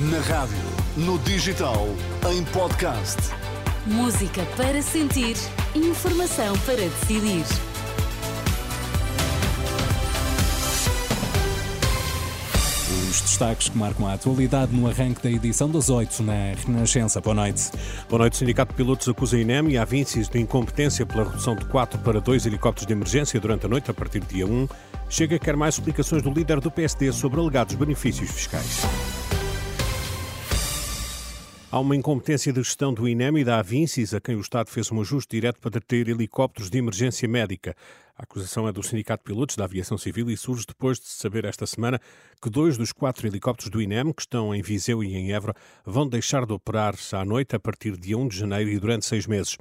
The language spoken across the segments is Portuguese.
Na rádio, no digital, em podcast. Música para sentir, informação para decidir. Os destaques que marcam a atualidade no arranque da edição das 8 na Renascença. Boa noite. Boa noite. O Sindicato de Pilotos acusa a INEM e a Vincis de incompetência pela redução de 4 para 2 helicópteros de emergência durante a noite a partir do dia 1. Chega quer mais explicações do líder do PSD sobre alegados benefícios fiscais. Há uma incompetência de gestão do INEM e da Avincis, a quem o Estado fez um ajuste direto para ter helicópteros de emergência médica. A acusação é do Sindicato de Pilotos da Aviação Civil e surge depois de se saber esta semana que dois dos quatro helicópteros do INEM, que estão em Viseu e em Évora, vão deixar de operar à noite a partir de 1 de janeiro e durante seis meses.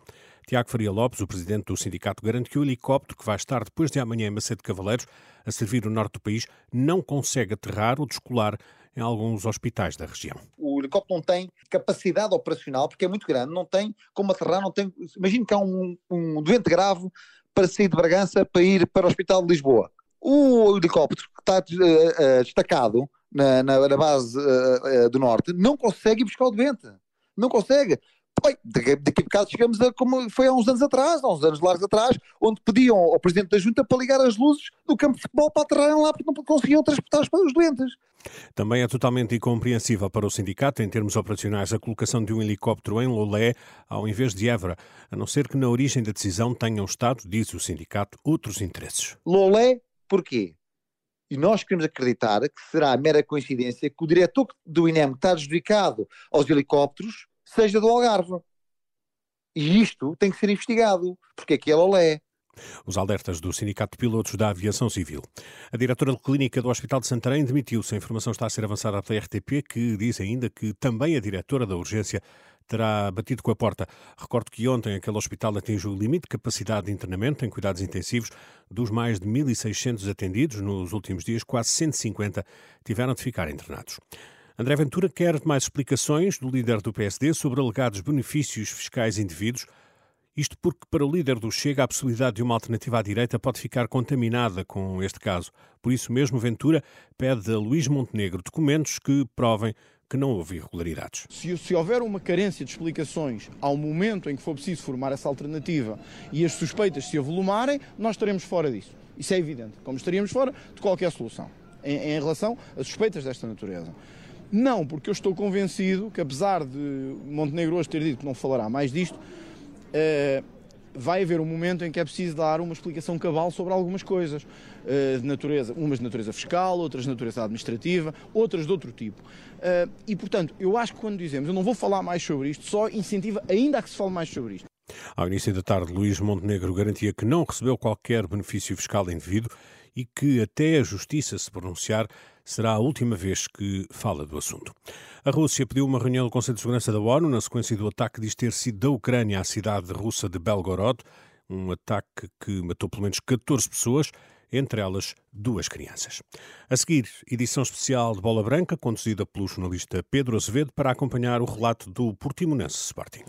Tiago Faria Lopes, o presidente do sindicato, garante que o helicóptero que vai estar depois de amanhã em Macedo Cavaleiros a servir o norte do país não consegue aterrar ou descolar em alguns hospitais da região. O helicóptero não tem capacidade operacional porque é muito grande, não tem como aterrar, não tem. Imagine que há um, um doente grave para sair de Bragança para ir para o Hospital de Lisboa. O helicóptero que está uh, uh, destacado na, na, na base uh, do norte não consegue buscar o doente. Não consegue. Bem, daqui, daqui a bocado chegamos a como foi há uns anos atrás, há uns anos largos atrás, onde pediam ao Presidente da Junta para ligar as luzes do campo de futebol para aterrarem lá porque não conseguiam transportar os doentes. Também é totalmente incompreensível para o sindicato, em termos operacionais, a colocação de um helicóptero em Lolé ao invés de Évora, a não ser que na origem da decisão tenham estado, diz o sindicato, outros interesses. Lolé, porquê? E nós queremos acreditar que será mera coincidência que o diretor do INEM está adjudicado aos helicópteros seja do Algarve. E isto tem que ser investigado, porque aqui é Lolé. Os alertas do Sindicato de Pilotos da Aviação Civil. A diretora de clínica do Hospital de Santarém demitiu-se. A informação está a ser avançada pela RTP, que diz ainda que também a diretora da urgência terá batido com a porta. Recordo que ontem aquele hospital atingiu o limite de capacidade de internamento em cuidados intensivos. Dos mais de 1.600 atendidos nos últimos dias, quase 150 tiveram de ficar internados. André Ventura quer mais explicações do líder do PSD sobre alegados benefícios fiscais indevidos isto porque, para o líder do Chega, a possibilidade de uma alternativa à direita pode ficar contaminada com este caso. Por isso mesmo, Ventura pede a Luís Montenegro documentos que provem que não houve irregularidades. Se, se, houver uma carência de explicações ao momento em que for preciso formar essa alternativa e as suspeitas se avolumarem, nós estaremos fora disso. Isso é evidente, como estaríamos fora de qualquer solução em, em relação a suspeitas desta natureza. Não, porque eu estou convencido que, apesar de Montenegro hoje ter dito que não falará mais disto, vai haver um momento em que é preciso dar uma explicação cabal sobre algumas coisas, uh, de natureza, umas de natureza fiscal, outras de natureza administrativa, outras de outro tipo. Uh, e, portanto, eu acho que quando dizemos eu não vou falar mais sobre isto, só incentiva ainda a que se fale mais sobre isto. Ao início da tarde, Luís Montenegro garantia que não recebeu qualquer benefício fiscal indevido e que até a Justiça se pronunciar será a última vez que fala do assunto. A Rússia pediu uma reunião do Conselho de Segurança da ONU na sequência do ataque diz ter sido da Ucrânia à cidade russa de Belgorod, um ataque que matou pelo menos 14 pessoas, entre elas duas crianças. A seguir, edição especial de Bola Branca, conduzida pelo jornalista Pedro Azevedo, para acompanhar o relato do Portimonense Sporting.